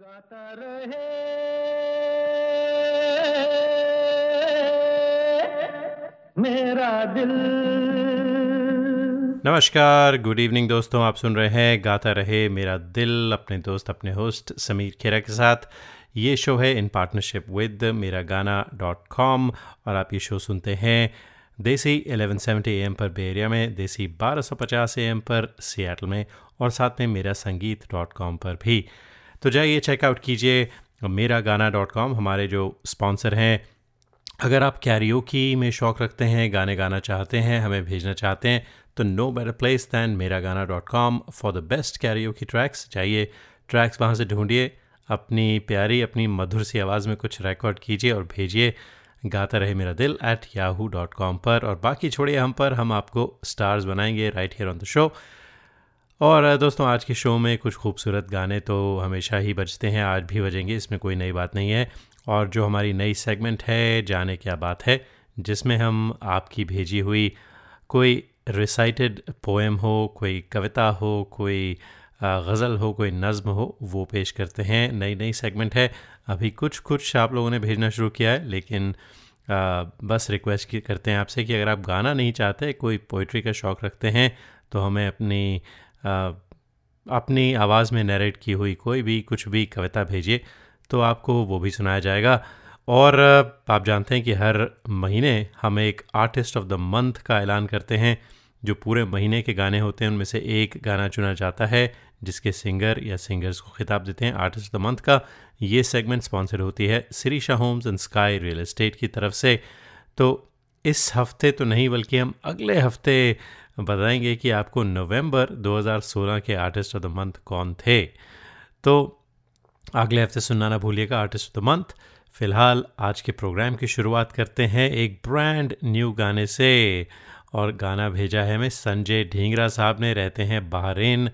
गाता रहे। मेरा दिल। नमस्कार गुड इवनिंग दोस्तों, आप सुन रहे हैं गाता रहे मेरा दिल, अपने दोस्त, अपने होस्ट समीर खेरा के साथ। ये शो है इन पार्टनरशिप विद मेरा गाना डॉट कॉम और आप ये शो सुनते हैं देसी 1170 एम पर बेरिया में, देसी 1250 एम पर सियाटल में और साथ में मेरा संगीत डॉट कॉम पर भी। तो जाइए चेकआउट कीजिए मेरा गाना डॉट कॉम हमारे जो स्पॉन्सर हैं। अगर आप कैरियोकी में शौक़ रखते हैं, गाने गाना चाहते हैं, हमें भेजना चाहते हैं तो नो बेटर प्लेस दैन मेरा गाना dot com for the best karaoke tracks जाइए ट्रैक्स वहाँ से ढूंढिए, अपनी प्यारी, अपनी मधुर सी आवाज़ में कुछ रिकॉर्ड कीजिए और भेजिए। गाता रहे मेरा दिल एट याहू डॉट कॉम पर। और बाकी छोड़िए, हम पर हम आपको स्टार्स बनाएँगे right here on the show और दोस्तों आज के शो में कुछ खूबसूरत गाने तो हमेशा ही बजते हैं आज भी बजेंगे इसमें कोई नई बात नहीं है। और जो हमारी नई सेगमेंट है जाने क्या बात है जिसमें हम आपकी भेजी हुई कोई रिसाइटेड पोएम हो कोई कविता हो कोई गज़ल हो कोई नज़म हो वो पेश करते हैं। नई नई सेगमेंट है। अभी कुछ कुछ आप लोगों ने भेजना शुरू किया है लेकिन आ, बस रिक्वेस्ट करते हैं आपसे कि अगर आप गाना नहीं चाहते कोई पोइट्री का शौक़ रखते हैं तो हमें अपनी अपनी आवाज़ में नरेट की हुई कोई भी, कुछ भी कविता भेजिए तो आपको वो भी सुनाया जाएगा। और आप जानते हैं कि हर महीने हम एक आर्टिस्ट ऑफ़ द मंथ का ऐलान करते हैं, जो पूरे महीने के गाने होते हैं, उनमें से एक गाना चुना जाता है, जिसके सिंगर या सिंगर्स को खिताब देते हैं आर्टिस्ट ऑफ़ द मंथ का। ये सेगमेंट स्पॉन्सर होती है Sirisha homes and sky real estate की तरफ़ से। तो इस हफ़्ते तो नहीं, बल्कि हम अगले हफ़्ते बताएँगे कि आपको नवंबर 2016 के आर्टिस्ट ऑफ़ द मंथ कौन थे। तो अगले हफ़्ते सुनना ना भूलिएगा आर्टिस्ट ऑफ़ द मंथ। फ़िलहाल आज के प्रोग्राम की शुरुआत करते हैं एक ब्रांड न्यू गाने से। और गाना भेजा है हमें संजय ढींगरा साहब ने, रहते हैं बहरीन।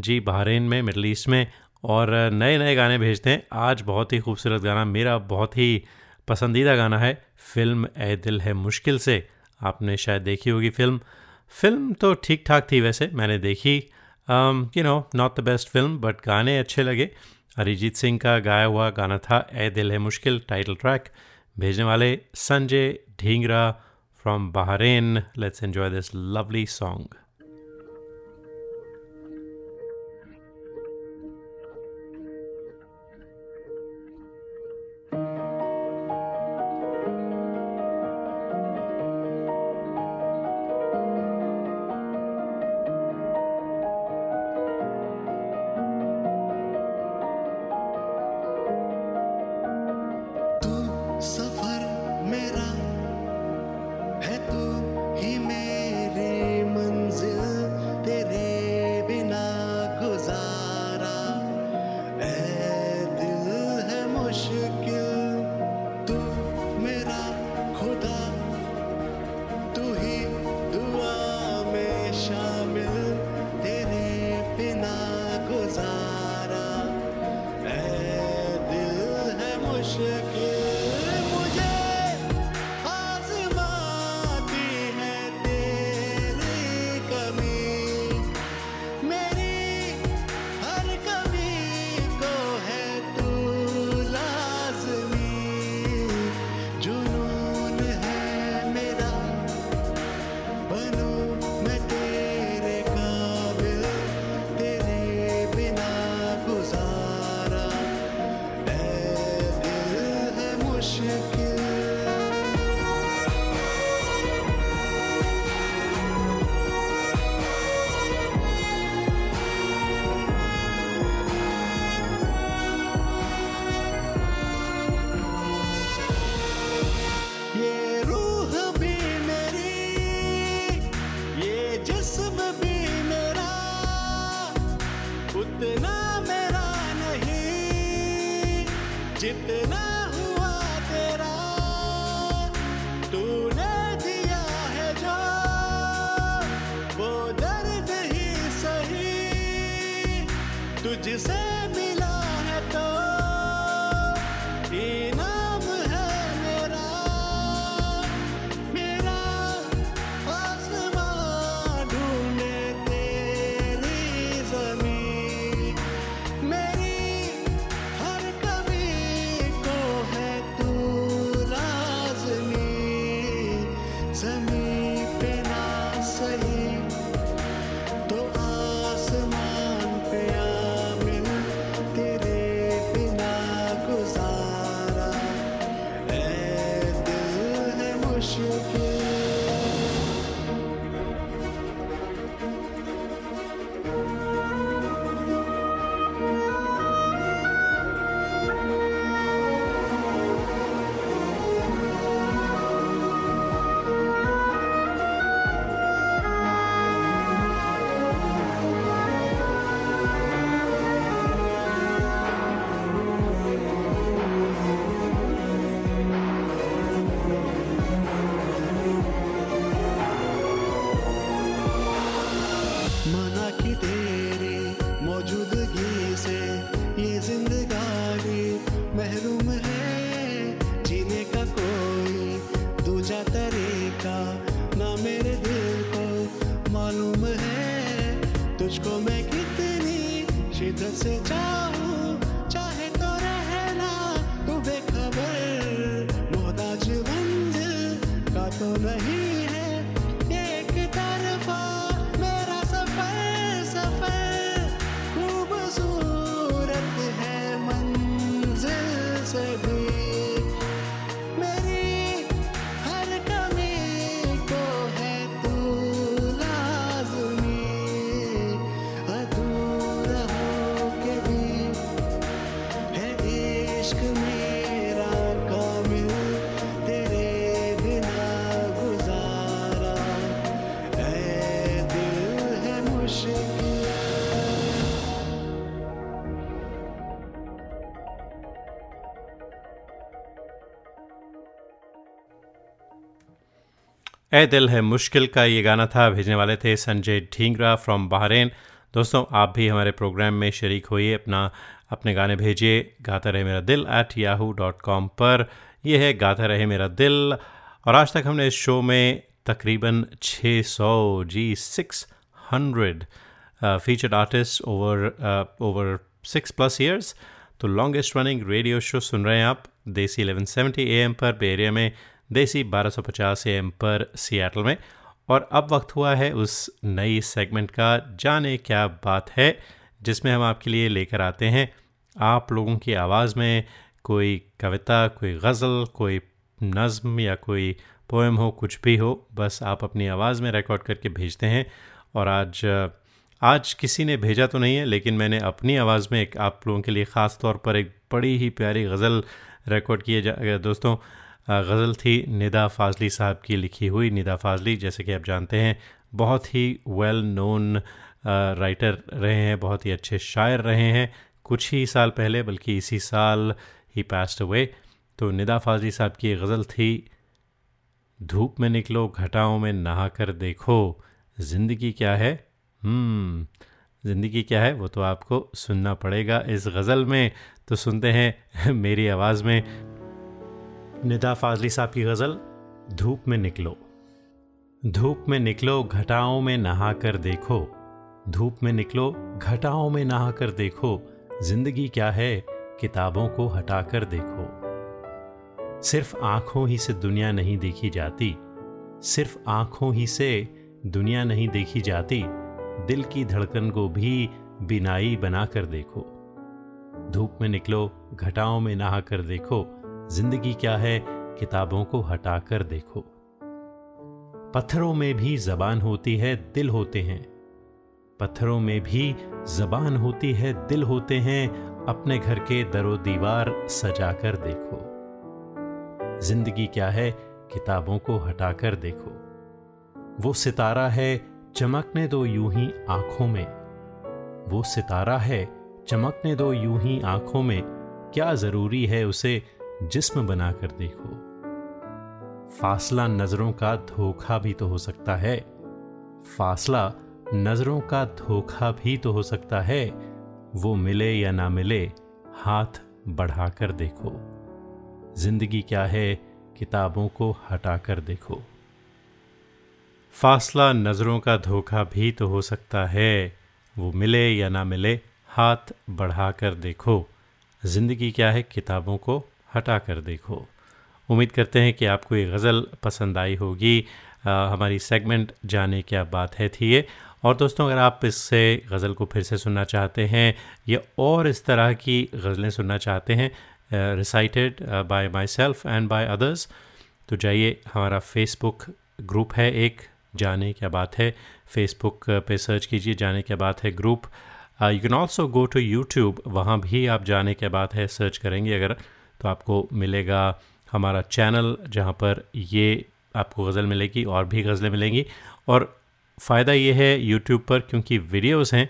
जी, बहरीन में, मिडल ईस्ट में। और नए नए गाने भेजते हैं। आज बहुत ही खूबसूरत गाना, मेरा बहुत ही पसंदीदा गाना है, फ़िल्म ए दिल है मुश्किल से। आपने शायद देखी होगी फ़िल्म। फ़िल्म तो ठीक ठाक थी वैसे, मैंने देखी। You know not the best film but गाने अच्छे लगे। अरिजीत सिंह का गाया हुआ गाना था, ए दिल है मुश्किल टाइटल ट्रैक भेजने वाले Sanjay Dhingra from Bahrain let's enjoy this lovely song Ae Dil Hai Mushkil का ये गाना था, भेजने वाले थे संजय ढींगरा फ्रॉम बहरेन दोस्तों, आप भी हमारे प्रोग्राम में शरीक होइए, अपना, अपने गाने भेजिए, गाता रहे मेरा दिल एट याहू डॉट कॉम पर। यह है गाता रहे मेरा दिल, और आज तक हमने इस शो में तकरीबन 600 जी 600 featured artist over over six plus years तो लॉन्गेस्ट रनिंग रेडियो शो सुन रहे हैं आप, देसी 1170 एएम पर बेरिया में। देसी 1250 एम पर सियाटल में। और अब वक्त हुआ है उस नई सेगमेंट का जाने क्या बात है, जिसमें हम आपके लिए लेकर आते हैं। आप लोगों की आवाज़ में कोई कविता, कोई गज़ल, कोई नज़म या कोई पोएम हो, कुछ भी हो, बस आप अपनी आवाज़ में रिकॉर्ड करके भेजते हैं। और आज आज किसी ने भेजा तो नहीं है, लेकिन मैंने अपनी आवाज़ में एक आप लोगों के लिए ख़ास तौर पर एक बड़ी ही प्यारी गज़ल रिकॉर्ड किए जा दोस्तों गज़ल थी निदा फाजली साहब की लिखी हुई। निदा फाजली, जैसे कि आप जानते हैं, बहुत ही वेल नोन राइटर रहे हैं, बहुत ही अच्छे शायर रहे हैं। कुछ ही साल पहले, बल्कि इसी साल ही पास्ट हुए तो निदा फाजली साहब की गज़ल थी, धूप में निकलो, घटाओं में नहा कर देखो। ज़िंदगी क्या है? ज़िंदगी क्या है? वो तो आपको सुनना पड़ेगा इस गज़ल में। तो सुनते हैं मेरी आवाज़ में। निदा फाजली साहब की गज़ल, धूप में निकलो। धूप में निकलो, घटाओं में नहा कर देखो। धूप में निकलो, घटाओं में नहा कर देखो। ज़िंदगी क्या है, किताबों को हटा कर देखो। सिर्फ़ आँखों ही से दुनिया नहीं देखी जाती। सिर्फ़ आँखों ही से दुनिया नहीं देखी जाती। दिल की धड़कन को भी बिनाई बना कर देखो। धूप में निकलो, घटाओं में नहा कर देखो। ज़िंदगी क्या है, किताबों को हटाकर देखो। पत्थरों में भी जबान होती है, दिल होते हैं। पत्थरों में भी जबान होती है, दिल होते हैं। अपने घर के दरो दीवार सजा कर देखो। ज़िंदगी क्या है, किताबों को हटाकर देखो। वो सितारा है, चमकने दो यूँ ही आँखों में। वो सितारा है, चमकने दो यूँ ही आँखों में। क्या ज़रूरी है उसे जिस्म बनाकर देखो। फासला नज़रों का धोखा भी तो हो सकता है। फासला नज़रों का धोखा भी तो हो सकता है। वो मिले या ना मिले, हाथ बढ़ाकर देखो। ज़िंदगी क्या है, किताबों को हटाकर देखो। फासला नज़रों का धोखा भी तो हो सकता है। वो मिले या ना मिले, हाथ बढ़ाकर देखो। ज़िंदगी क्या है, किताबों को हटा कर देखो। उम्मीद करते हैं कि आपको ये गज़ल पसंद आई होगी। आ, हमारी सेगमेंट जाने क्या बात है थी ये। और दोस्तों अगर आप इससे गज़ल को फिर से सुनना चाहते हैं या और इस तरह की गज़लें सुनना चाहते हैं recited by my self and by others तो जाइए हमारा फेसबुक ग्रुप है एक जाने क्या बात है। फेसबुक पे सर्च कीजिए Jaane Kya Baat Hai group you can also go to YouTube वहाँ भी आप जाने क्या बात है सर्च करेंगे। अगर तो आपको मिलेगा हमारा चैनल, जहाँ पर ये आपको गज़ल मिलेगी और भी गज़लें मिलेंगी। और फ़ायदा ये है यूट्यूब पर, क्योंकि वीडियोस हैं,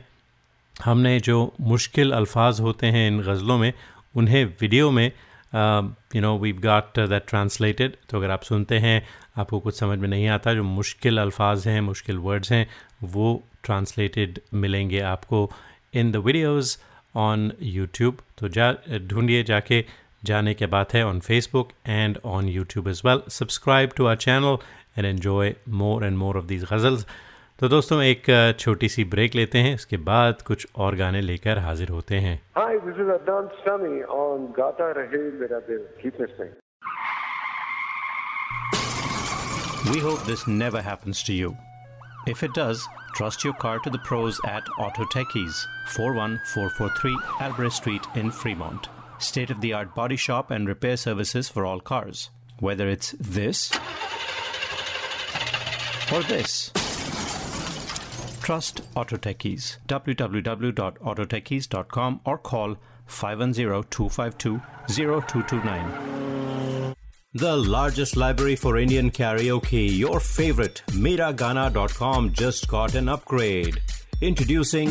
हमने जो मुश्किल अल्फाज होते हैं इन गज़लों में, उन्हें वीडियो में you know we got that translated तो अगर आप सुनते हैं, आपको कुछ समझ में नहीं आता, जो मुश्किल अल्फाज हैं, मुश्किल वर्ड्स हैं, वो ट्रांसलेटेड मिलेंगे आपको in the videos on YouTube तो जा, ढूंढिए जाके Jaane Ke Baat Hai on Facebook and on YouTube as well subscribe to our channel and enjoy more and more of these ghazals तो दोस्तों एक छोटी सी ब्रेक लेते हैं उसके बाद कुछ और गाने लेकर हाजिर होते हैं Hi, this is Adnan Sami on Gata Rahe Mera Dil. Keep listening. We hope this never happens to you. If it does, trust your car to the pros at Auto Techies, 41443 Albrecht Street in Fremont. State of the art body shop and repair services for all cars. Whether it's this or this. Trust Auto Techies. www.autotechies.com or call 510-252-0229. The largest library for Indian karaoke, your favorite, Miragana.com just got an upgrade. Introducing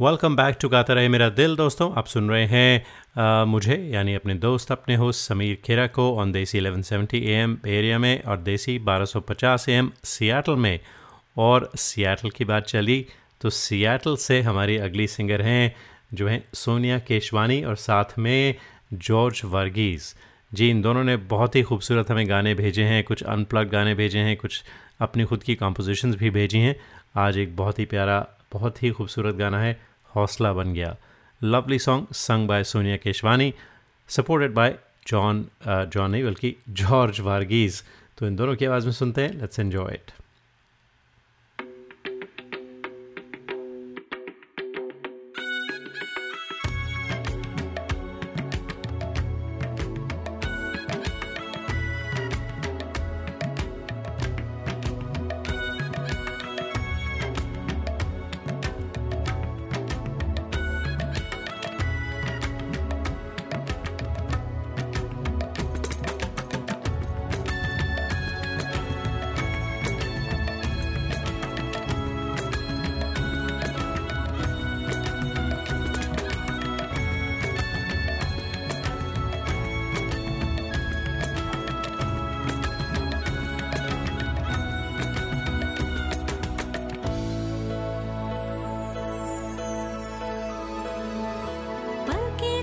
welcome back to गाता रहे मेरा दिल दोस्तों। आप सुन रहे हैं अ, मुझे यानी अपने दोस्त अपने होस्ट समीर खेरा को ऑन देसी 1170 एम एरिया में और देसी 1250 एम सियाटल में। और सियाटल की बात चली तो सियाटल से हमारी अगली सिंगर हैं जो हैं सोनिया केशवानी और साथ में जॉर्ज वर्गीज़। जी, इन दोनों ने बहुत ही खूबसूरत हमें गाने भेजे हैं, कुछ अनप्लग गाने भेजे हैं, कुछ अपनी खुद की कंपोजिशंस भी भेजी हैं। आज एक बहुत ही प्यारा, बहुत ही खूबसूरत गाना है, हौसला बन गया। Lovely song sung by Sonia Keshwani supported by John John नहीं, बल्कि जॉर्ज वारगीज़ तो इन दोनों की आवाज़ में सुनते हैं लेट्स एन्जॉय इट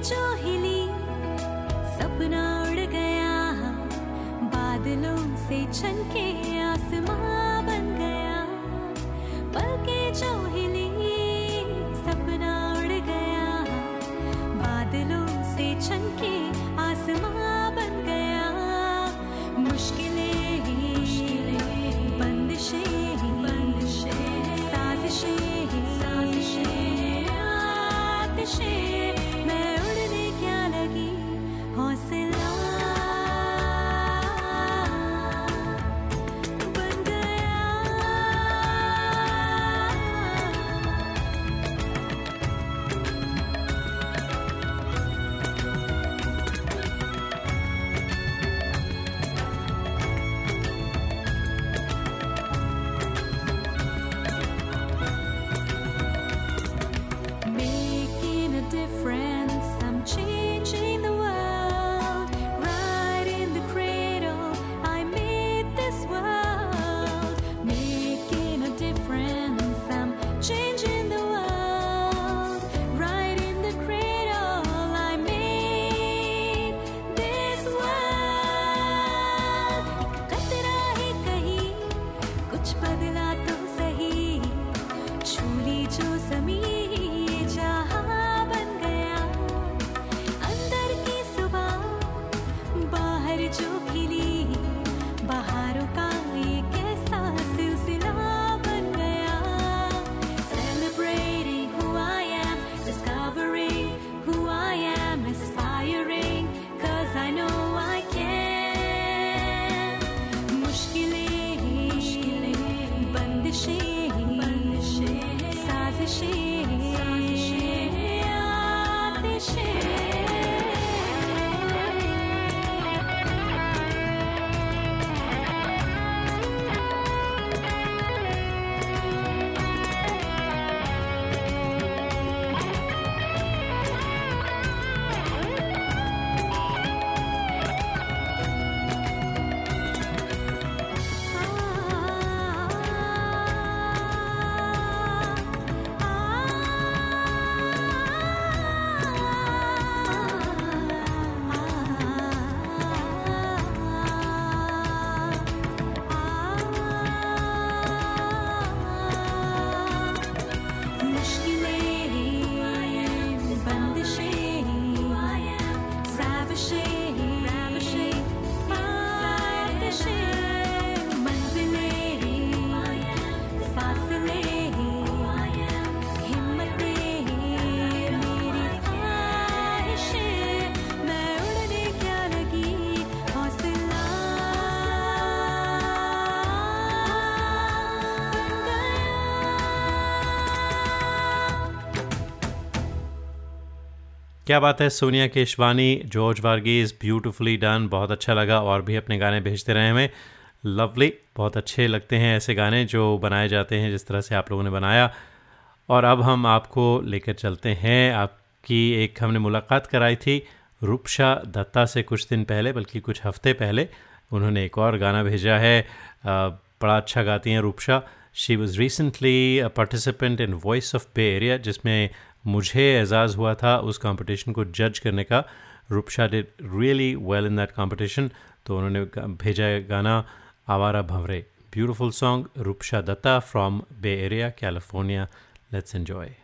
जो हिली सपना उड़ गया। बादलों से छनके क्या बात है? Sonia Keshwani, George Varghese beautifully done बहुत अच्छा लगा और भी अपने गाने भेजते रहे हमें। लवली बहुत अच्छे लगते हैं ऐसे गाने जो बनाए जाते हैं, जिस तरह से आप लोगों ने बनाया। और अब हम आपको लेकर चलते हैं। आपकी एक हमने मुलाकात कराई थी रूपशा दत्ता से कुछ दिन पहले, बल्कि कुछ हफ़्ते पहले। उन्होंने एक और गाना भेजा है। बड़ा अच्छा गाती हैं Rupsha. She was recently participant in voice of bay area जिसमें मुझे एजाज़ हुआ था उस कंपटीशन को जज करने का। Rupsha did really well in that competition तो उन्होंने भेजा है गाना Awara Bhanwre. Beautiful song Rupsha Dutta from Bay Area California let's enjoy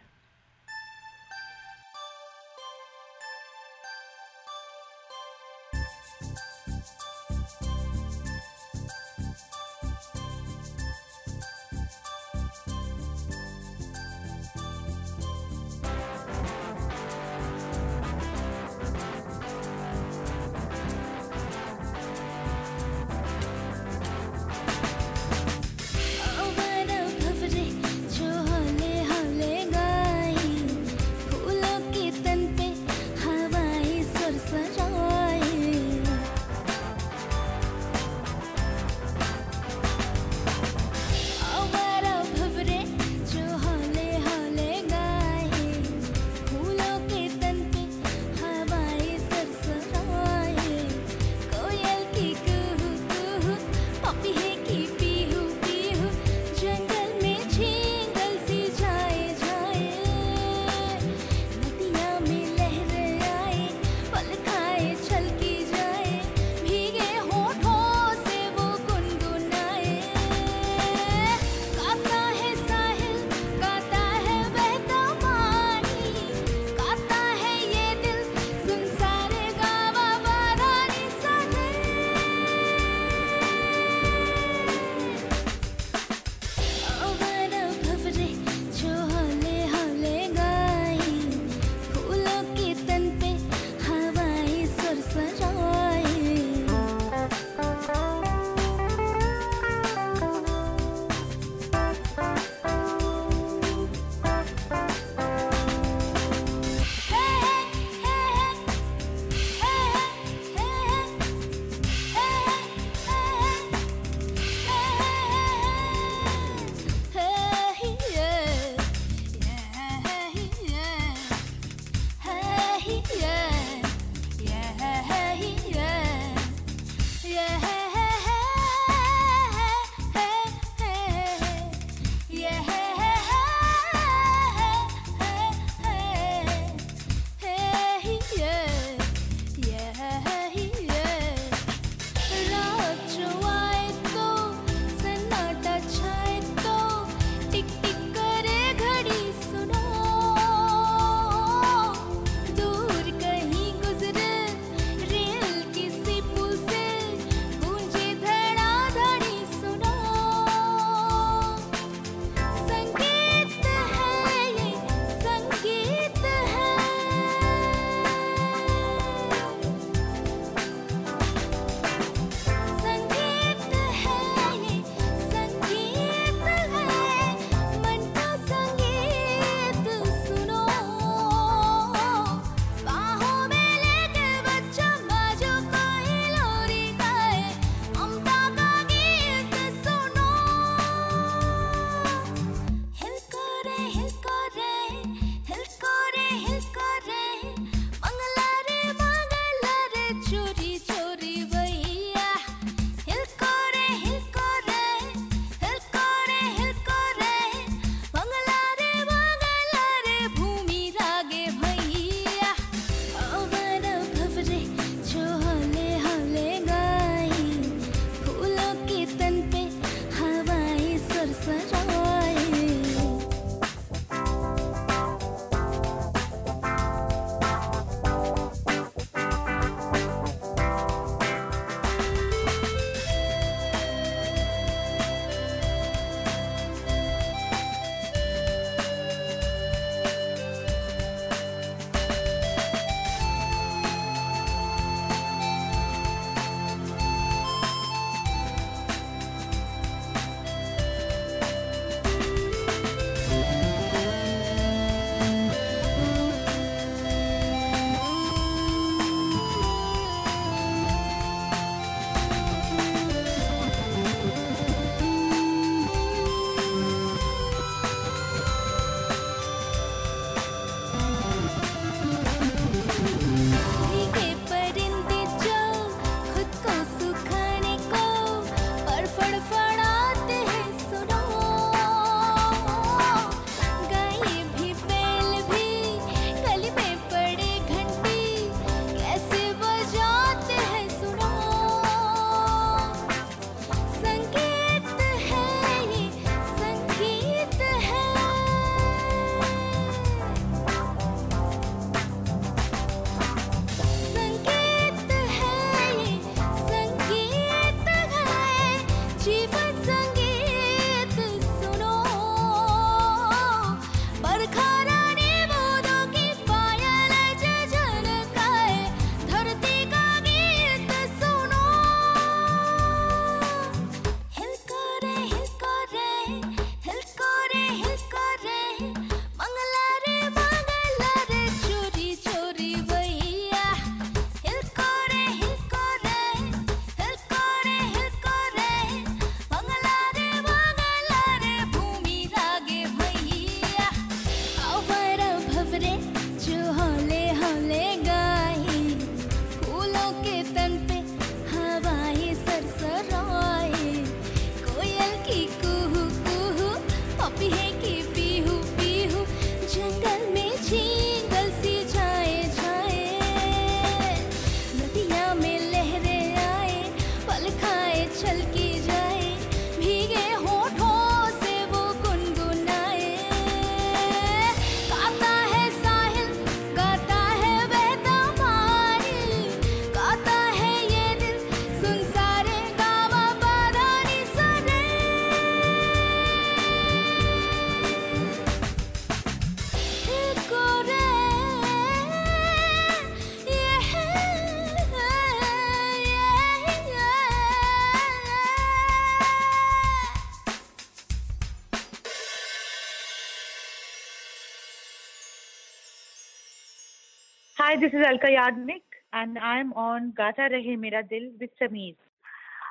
this is Alka Yagnik and I am on Gaata Rahe Mera दिल विद समीर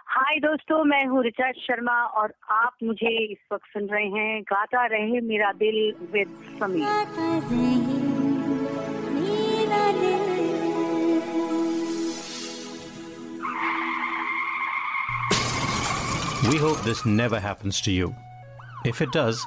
हाय दोस्तों मैं हूँ ऋचा शर्मा और आप मुझे इस वक्त सुन रहे हैं Gaata Rahe Mera Dil with Sameer We hope this never happens to you. If it does,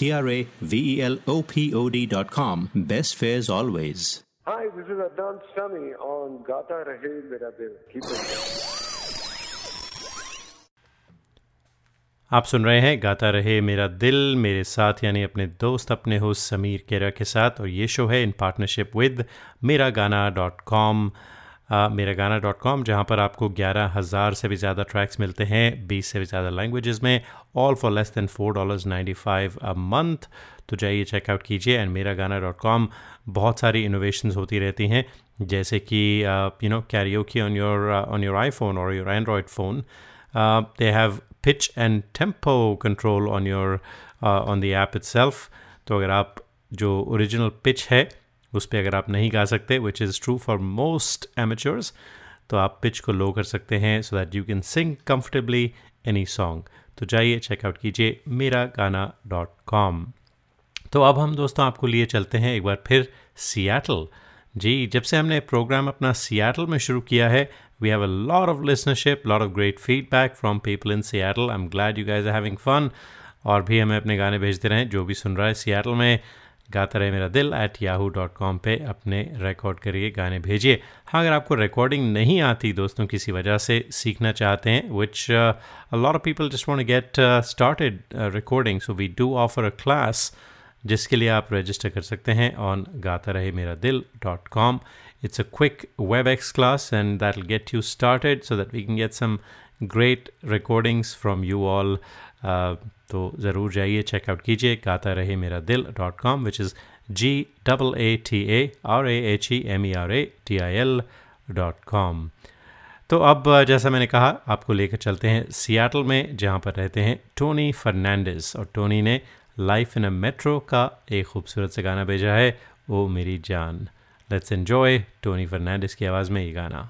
T R A V E L O P O D.com. Best fares always. Hi, this is Adnan Sami on Gata Rahe Mera Dil. Keep it. आप सुन रहे हैं गाता रहे मेरा दिल मेरे साथ यानी अपने दोस्त अपने होस्ट समीर केरा के साथ और ये शो है इन पार्टनरशिप विद मेरा गाना डॉट कॉम मेरा गाना डॉट कॉम, जहाँ पर आपको ग्यारह हज़ार से भी ज़्यादा ट्रैक्स मिलते हैं, बीस से भी ज़्यादा लैंग्वेजेस में all for less than four dollars ninety five a month तो जाइए चेकआउट कीजिए एंड मेरा गाना डॉट कॉम, बहुत सारी इनोवेशंस होती रहती हैं, जैसे कि you know karaoke on your on your iPhone और your Android phone they have pitch and tempo control on your on on the it itself तो अगर आप जो ओरिजिनल पिच है उस पर अगर आप नहीं गा सकते which is true for most amateurs तो आप पिच को लो कर सकते हैं so that you can sing comfortably any song तो जाइए चेकआउट कीजिए मेरा गाना डॉट कॉम तो अब हम दोस्तों आपको लिए चलते हैं एक बार फिर सियाटल। जी, जब से हमने प्रोग्राम अपना सियाटल में शुरू किया है, we have a lot of listenership, lot of great feedback from people in Seattle I'm glad you guys are having fun और भी हमें अपने गाने भेजते रहें, जो भी सुन रहा है सियाटल में। गाता रहे मेरा दिल एट याहू डॉट कॉम पर अपने रिकॉर्ड करिए, गाने भेजिए। हाँ अगर आपको रिकॉर्डिंग नहीं आती दोस्तों किसी वजह से, सीखना चाहते हैं which lot of people just want get started recording so we do offer a class जिसके लिए आप रजिस्टर कर सकते हैं on Gaata Rahe Mera Dil dot com it's a quick web X class and that will get you started so that we can get some great recordings from you all तो ज़रूर जाइए check out कीजिए, Gaata Rahe Mera Dil dot com which is G double A T A R A H E M E R A T I L dot com तो अब जैसा मैंने कहा, आपको लेकर चलते हैं सियाटल में, जहाँ पर रहते हैं टोनी फर्नांडिस। और टोनी ने लाइफ इन अ मेट्रो का एक खूबसूरत सा गाना भेजा है, ओ मेरी जान। लेट्स एन्जॉय टोनी फर्नांडिस की आवाज़ में ये गाना।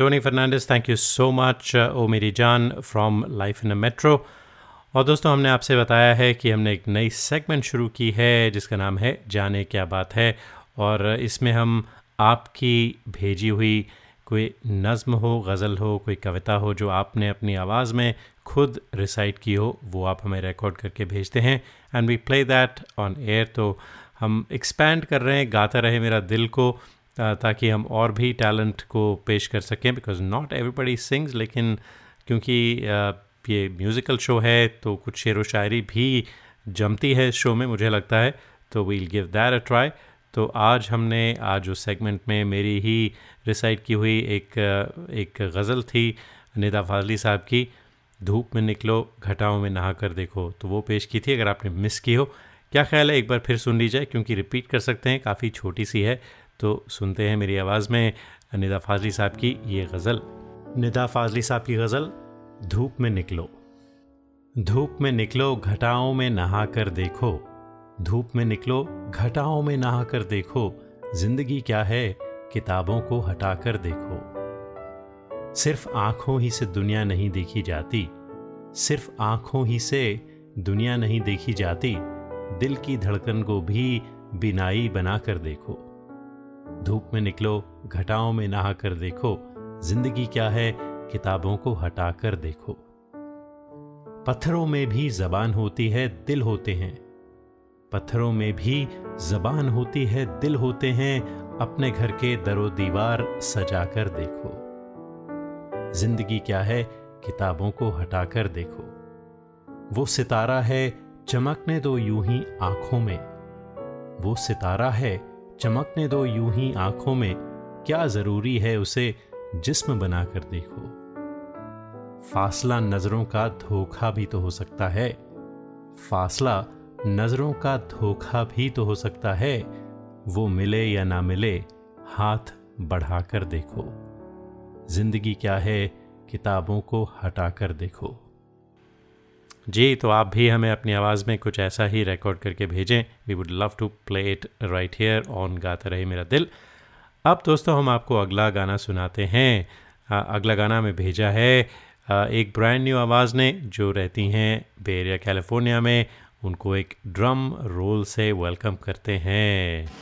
Tony Fernandes thank you so much O Meri Jaan from Life in a Metro और दोस्तों, हमने आपसे बताया है कि हमने एक नई सेगमेंट शुरू की है, जिसका नाम है जाने क्या बात है। और इसमें हम आपकी भेजी हुई कोई नज़म हो, गज़ल हो, कोई कविता हो, जो आपने अपनी आवाज़ में खुद रिसाइट की हो, वो आप हमें रिकॉर्ड करके भेजते हैं। And we play that on air तो हम एक्सपैंड कर रहे हैं, गाता रहे मेरा दिल को। ताकि हम और भी टैलेंट को पेश कर सकें बिकॉज़ नॉट एवरीबडी सिंग्स लेकिन क्योंकि ये म्यूज़िकल शो है तो कुछ शेर व शायरी भी जमती है शो में, मुझे लगता है तो we'll give that a try तो आज हमने, आज उस सेगमेंट में मेरी ही रिसाइट की हुई एक एक गज़ल थी, निदा फाजली साहब की, धूप में निकलो, घटाओं में नहा कर देखो तो वो पेश की थी, अगर आपने मिस की हो। क्या ख्याल है? एक बार फिर सुन ली जाए क्योंकि रिपीट कर सकते हैं, काफ़ी छोटी सी है। तो सुनते हैं मेरी आवाज़ में निदा फाजली साहब की ये गज़ल। निदा फाजली साहब की गज़ल, धूप में निकलो। धूप में निकलो, घटाओं में नहा कर देखो। धूप में निकलो, घटाओं में नहा कर देखो। ज़िंदगी क्या है, किताबों को हटा कर देखो। सिर्फ़ आँखों ही से दुनिया नहीं देखी जाती। सिर्फ़ आँखों ही से दुनिया नहीं देखी जाती। दिल की धड़कन को भी बिनाई बना कर देखो। धूप में निकलो, घटाओं में नहा कर देखो, ज़िंदगी क्या है, किताबों को हटा कर देखो। पत्थरों में भी जबान होती है, दिल होते हैं। पत्थरों में भी जबान होती है, दिल होते हैं, अपने घर के दरो दीवार सजा कर देखो। ज़िंदगी क्या है, किताबों को हटाकर देखो। वो सितारा है, चमकने दो यूँ ही आँखों में। वो सितारा है चमकने दो यूँ ही आँखों में, क्या ज़रूरी है उसे जिस्म बनाकर देखो? फासला नज़रों का धोखा भी तो हो सकता है। फासला नज़रों का धोखा भी तो हो सकता है। वो मिले या ना मिले, हाथ बढ़ाकर देखो। ज़िंदगी क्या है, किताबों को हटाकर देखो। जी तो आप भी हमें अपनी आवाज़ में कुछ ऐसा ही रिकॉर्ड करके भेजें। We would love to play it right here on गाता रहे मेरा दिल। अब दोस्तों हम आपको अगला गाना सुनाते हैं। आ, अगला गाना में भेजा है। आ, एक ब्रांड न्यू आवाज़ ने जो रहती हैं बेरिया कैलिफ़ोर्निया में उनको एक ड्रम रोल से वेलकम करते हैं।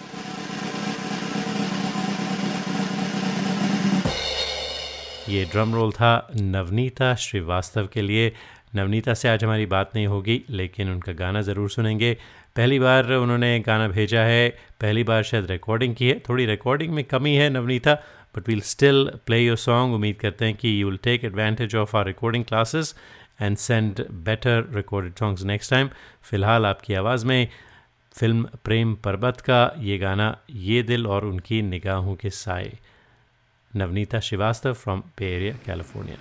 ये ड्रम रोल था नवनीता श्रीवास्तव के लिए। नवनीता से आज हमारी बात नहीं होगी, लेकिन उनका गाना ज़रूर सुनेंगे। पहली बार उन्होंने गाना भेजा है, पहली बार शायद रिकॉर्डिंग की है। थोड़ी रिकॉर्डिंग में कमी है Navneeta but we'll still play your song उम्मीद करते हैं कि you will take advantage of our recording classes and send better recorded songs next time फ़िलहाल आपकी आवाज़ में फ़िल्म प्रेम पर्वत का ये गाना, ये दिल और उनकी निगाहों के साए। Navneeta Srivastava from Bay Area California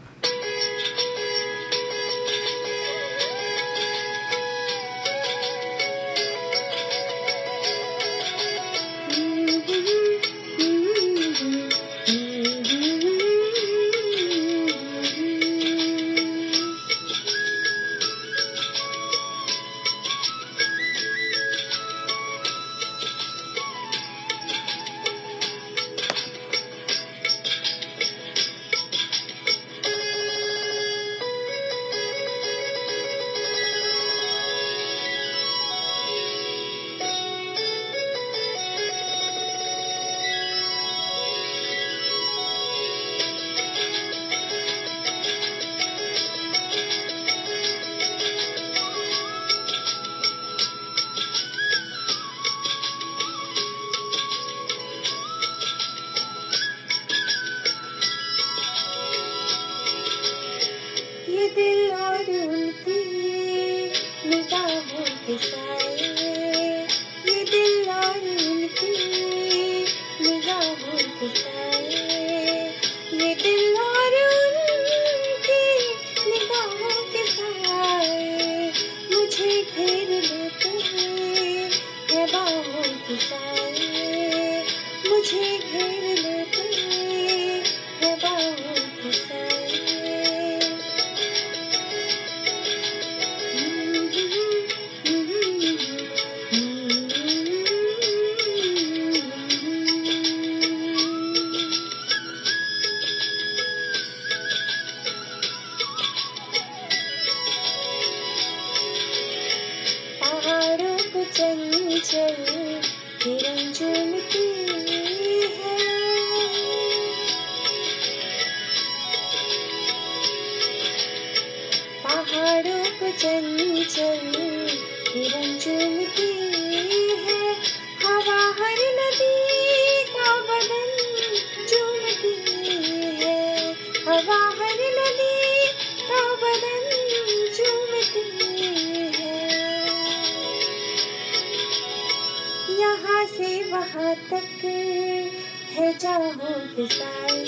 है जाओ के साए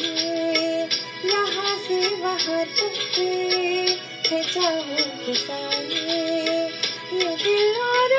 यहाँ से वहाँ तक है जाओ के साए ये दिल और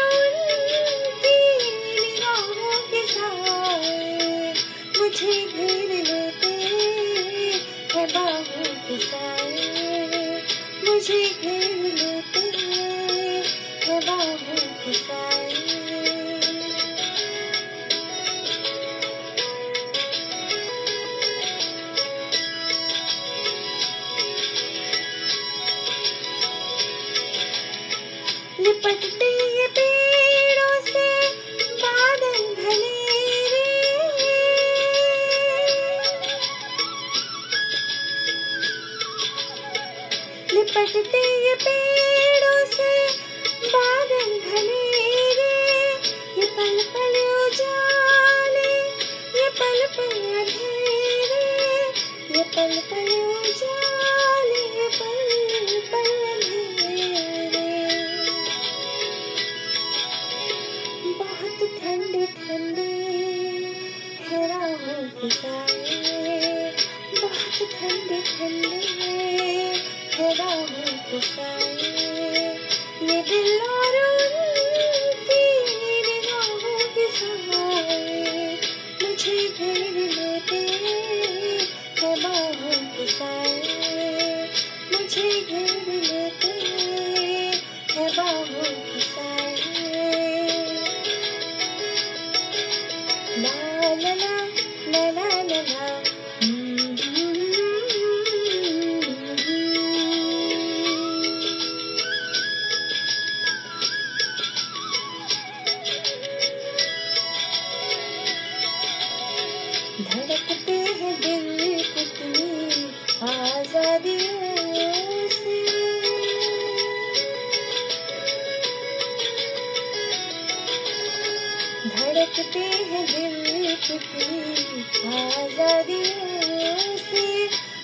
कितनी आजादियों से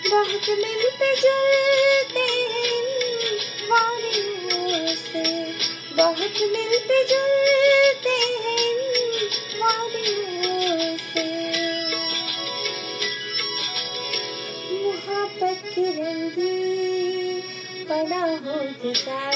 बहुत मिलते जुलते हैं इन से बहुत मिलते जुलते हैं इन से मोहब्बत की रंगी पनाहों के साए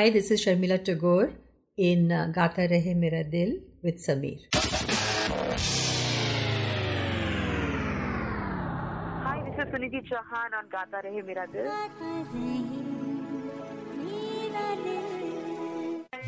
Hi, this is Sharmila Tagore in uh, Gata Rehe Mera Dil with Sameer. Hi, this is Suniti Chauhan on Gata Rehe Mera Dil.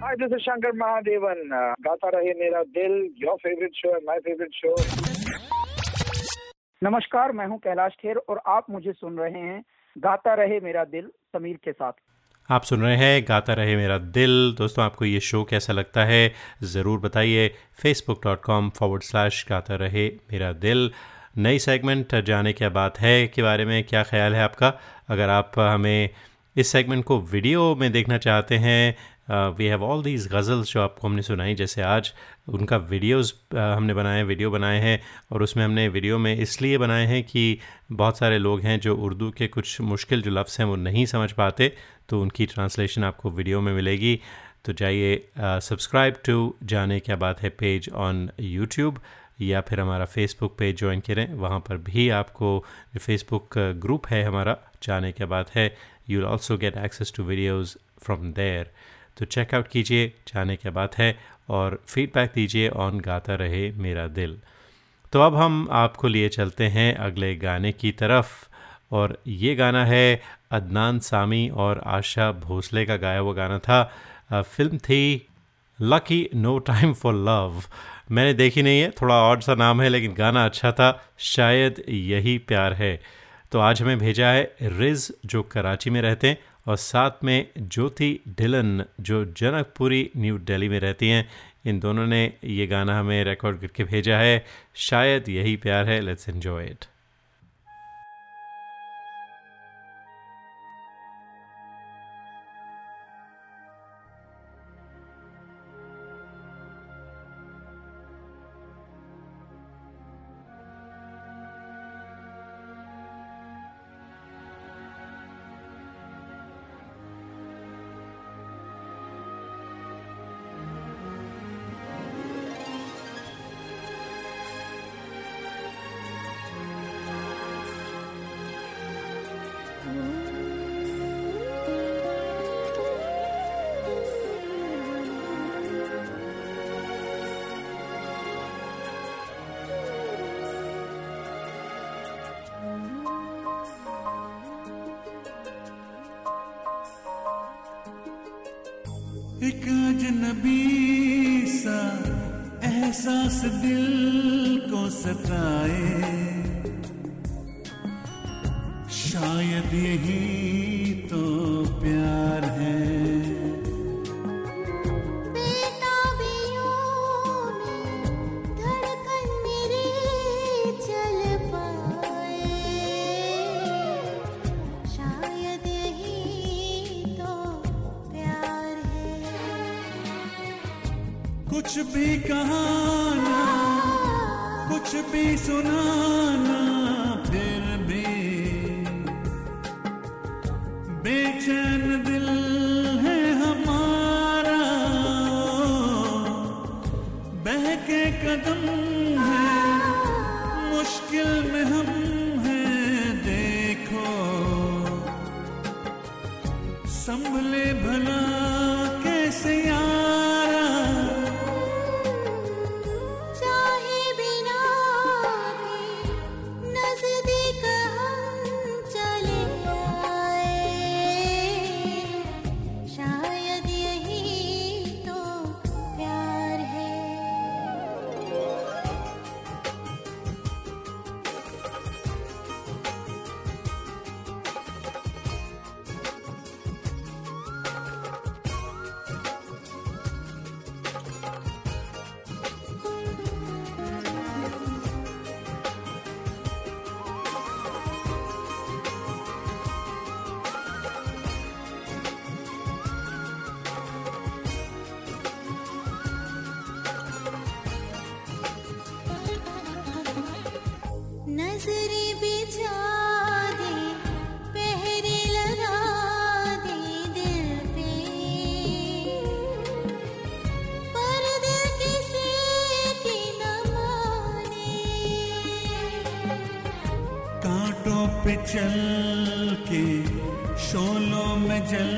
Hi, this is Shankar Mahadevan. Uh, गाता रहे मेरा दिल योर फेवरेट शो है my favourite show नमस्कार मैं हूँ कैलाश खेर और आप मुझे सुन रहे हैं गाता रहे मेरा दिल समीर के साथ। आप सुन रहे हैं गाता रहे मेरा दिल। दोस्तों आपको ये शो कैसा लगता है ज़रूर बताइए। Facebook dot com forward slash गाता रहे मेरा दिल। नई सेगमेंट जाने क्या बात है के बारे में क्या ख्याल है आपका? अगर आप हमें इस सेगमेंट को वीडियो में देखना चाहते हैं we have all these ghazals जो आपको हमने सुनाई जैसे आज उनका वीडियोस uh, हमने बनाए वीडियो बनाए हैं और उसमें हमने वीडियो में इसलिए बनाए हैं कि बहुत सारे लोग हैं जो उर्दू के कुछ मुश्किल जो लफ्ज़ हैं वो नहीं समझ पाते तो उनकी ट्रांसलेशन आपको वीडियो में मिलेगी। तो जाइए सब्सक्राइब टू जाने क्या बात है पेज ऑन यूट्यूब या फिर हमारा फेसबुक पेज ज्वाइन करें। वहाँ पर भी आपको जो फेसबुक ग्रुप है हमारा जाने क्या बात है you also get access to videos from there तो चेकआउट कीजिए, जाने क्या बात है, और फीडबैक दीजिए ऑन गाता रहे मेरा दिल। तो अब हम आपको लिए चलते हैं अगले गाने की तरफ़, और ये गाना है अदनान सामी और आशा भोसले का गाया हुआ गाना था। फ़िल्म थी Lucky no time for love मैंने देखी नहीं है, थोड़ा और सा नाम है, लेकिन गाना अच्छा था, शायद यही प्यार है। तो आज हमें भेजा है रिज जो कराची में रहते हैं। और साथ में ज्योति ढिलन, जो जनकपुरी, न्यू दिल्ली में रहती हैं, इन दोनों ने ये गाना हमें रिकॉर्ड करके भेजा है। शायद यही प्यार है लेट्स एन्जॉय इट एक अजनबी सा एहसास दिल को सताए। पे चल के शोलों में जल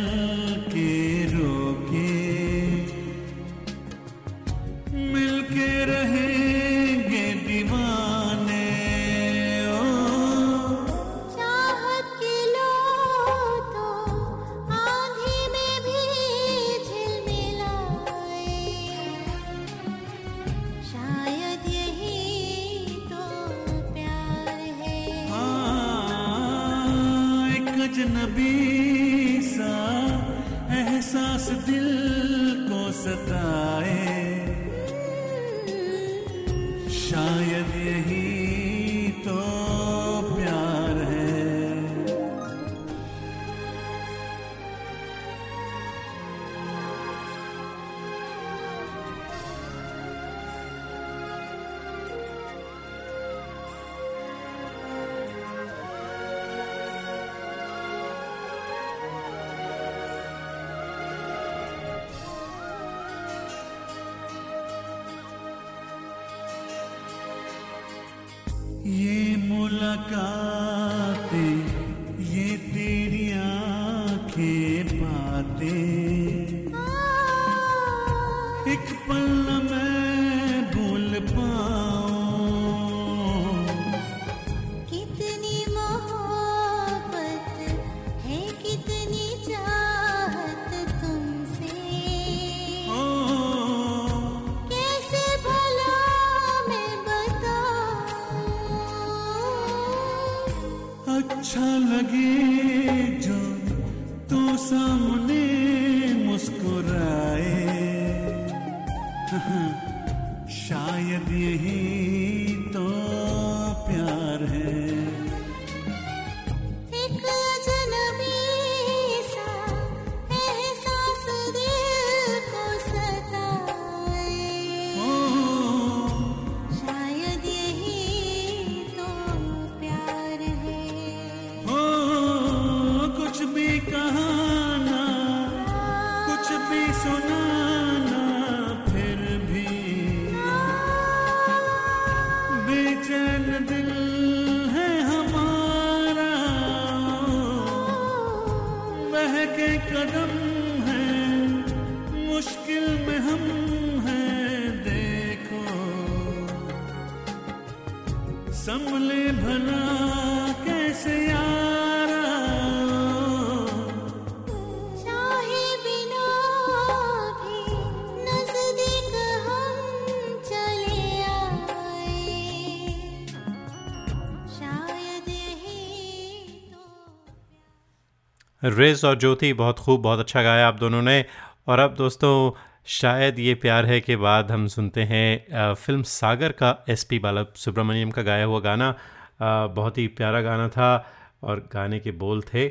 रेज और ज्योति बहुत खूब, बहुत अच्छा गाया आप दोनों ने। और अब दोस्तों, शायद ये प्यार है के बाद हम सुनते हैं फ़िल्म सागर का एस पी बाला सुब्रमण्यम का गाया हुआ गाना। बहुत ही प्यारा गाना था और गाने के बोल थे,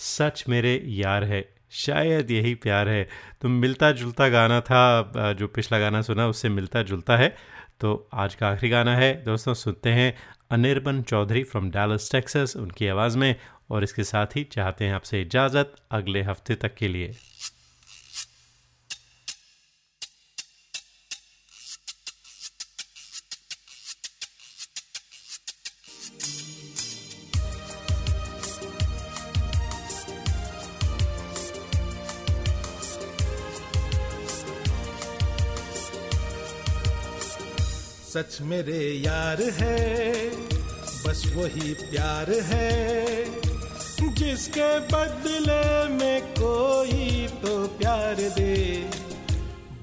सच मेरे यार है, शायद यही प्यार है। तो मिलता जुलता गाना था जो पिछला गाना सुना उससे मिलता जुलता है। तो आज का आखिरी गाना है। दोस्तों, सुनते हैं Anirban Chaudhary from Dallas Texas उनकी आवाज़ में। और इसके साथ ही चाहते हैं आपसे इजाज़त अगले हफ़्ते तक के लिए। सच मेरे यार है, बस वही प्यार है। जिसके बदले में कोई तो प्यार दे।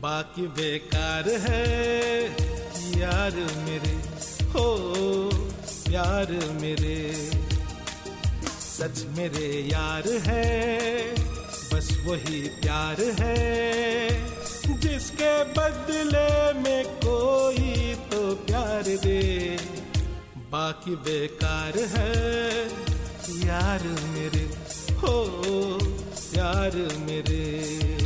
बाकी बेकार है यार मेरे, हो प्यार मेरे। सच मेरे यार है, बस वही प्यार है। जिसके बदले में कोई तो प्यार दे। बाकी बेकार है यार मेरे हो यार मेरे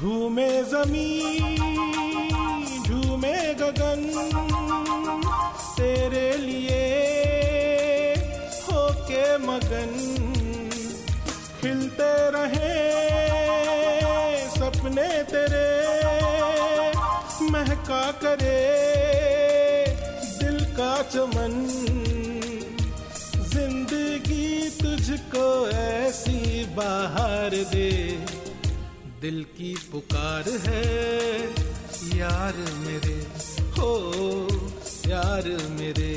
झूमे जमी झूमे गगन, तेरे लिए होके मगन। खिलते रहे सपने तेरे, महका करे दिल का चमन। ज़िंदगी तुझको ऐसी बाहर दे। दिल की पुकार है। यार मेरे हो यार मेरे।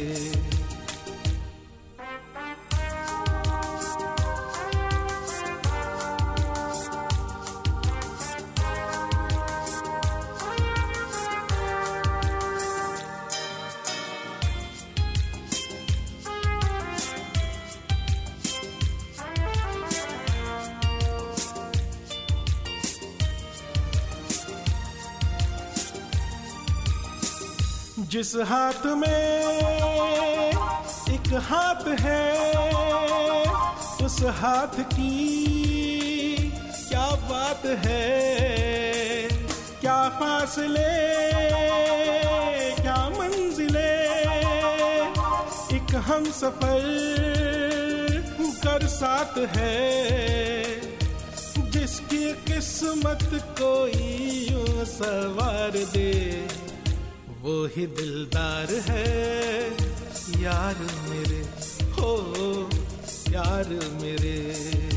हाथ में एक हाथ है उस हाथ की। क्या बात है? क्या फासले? क्या मंजिले? एक हम सफ़र कर साथ है। जिसकी किस्मत कोई यूँ सवार दे। वो ही दिलदार है। यार मेरे हो यार मेरे।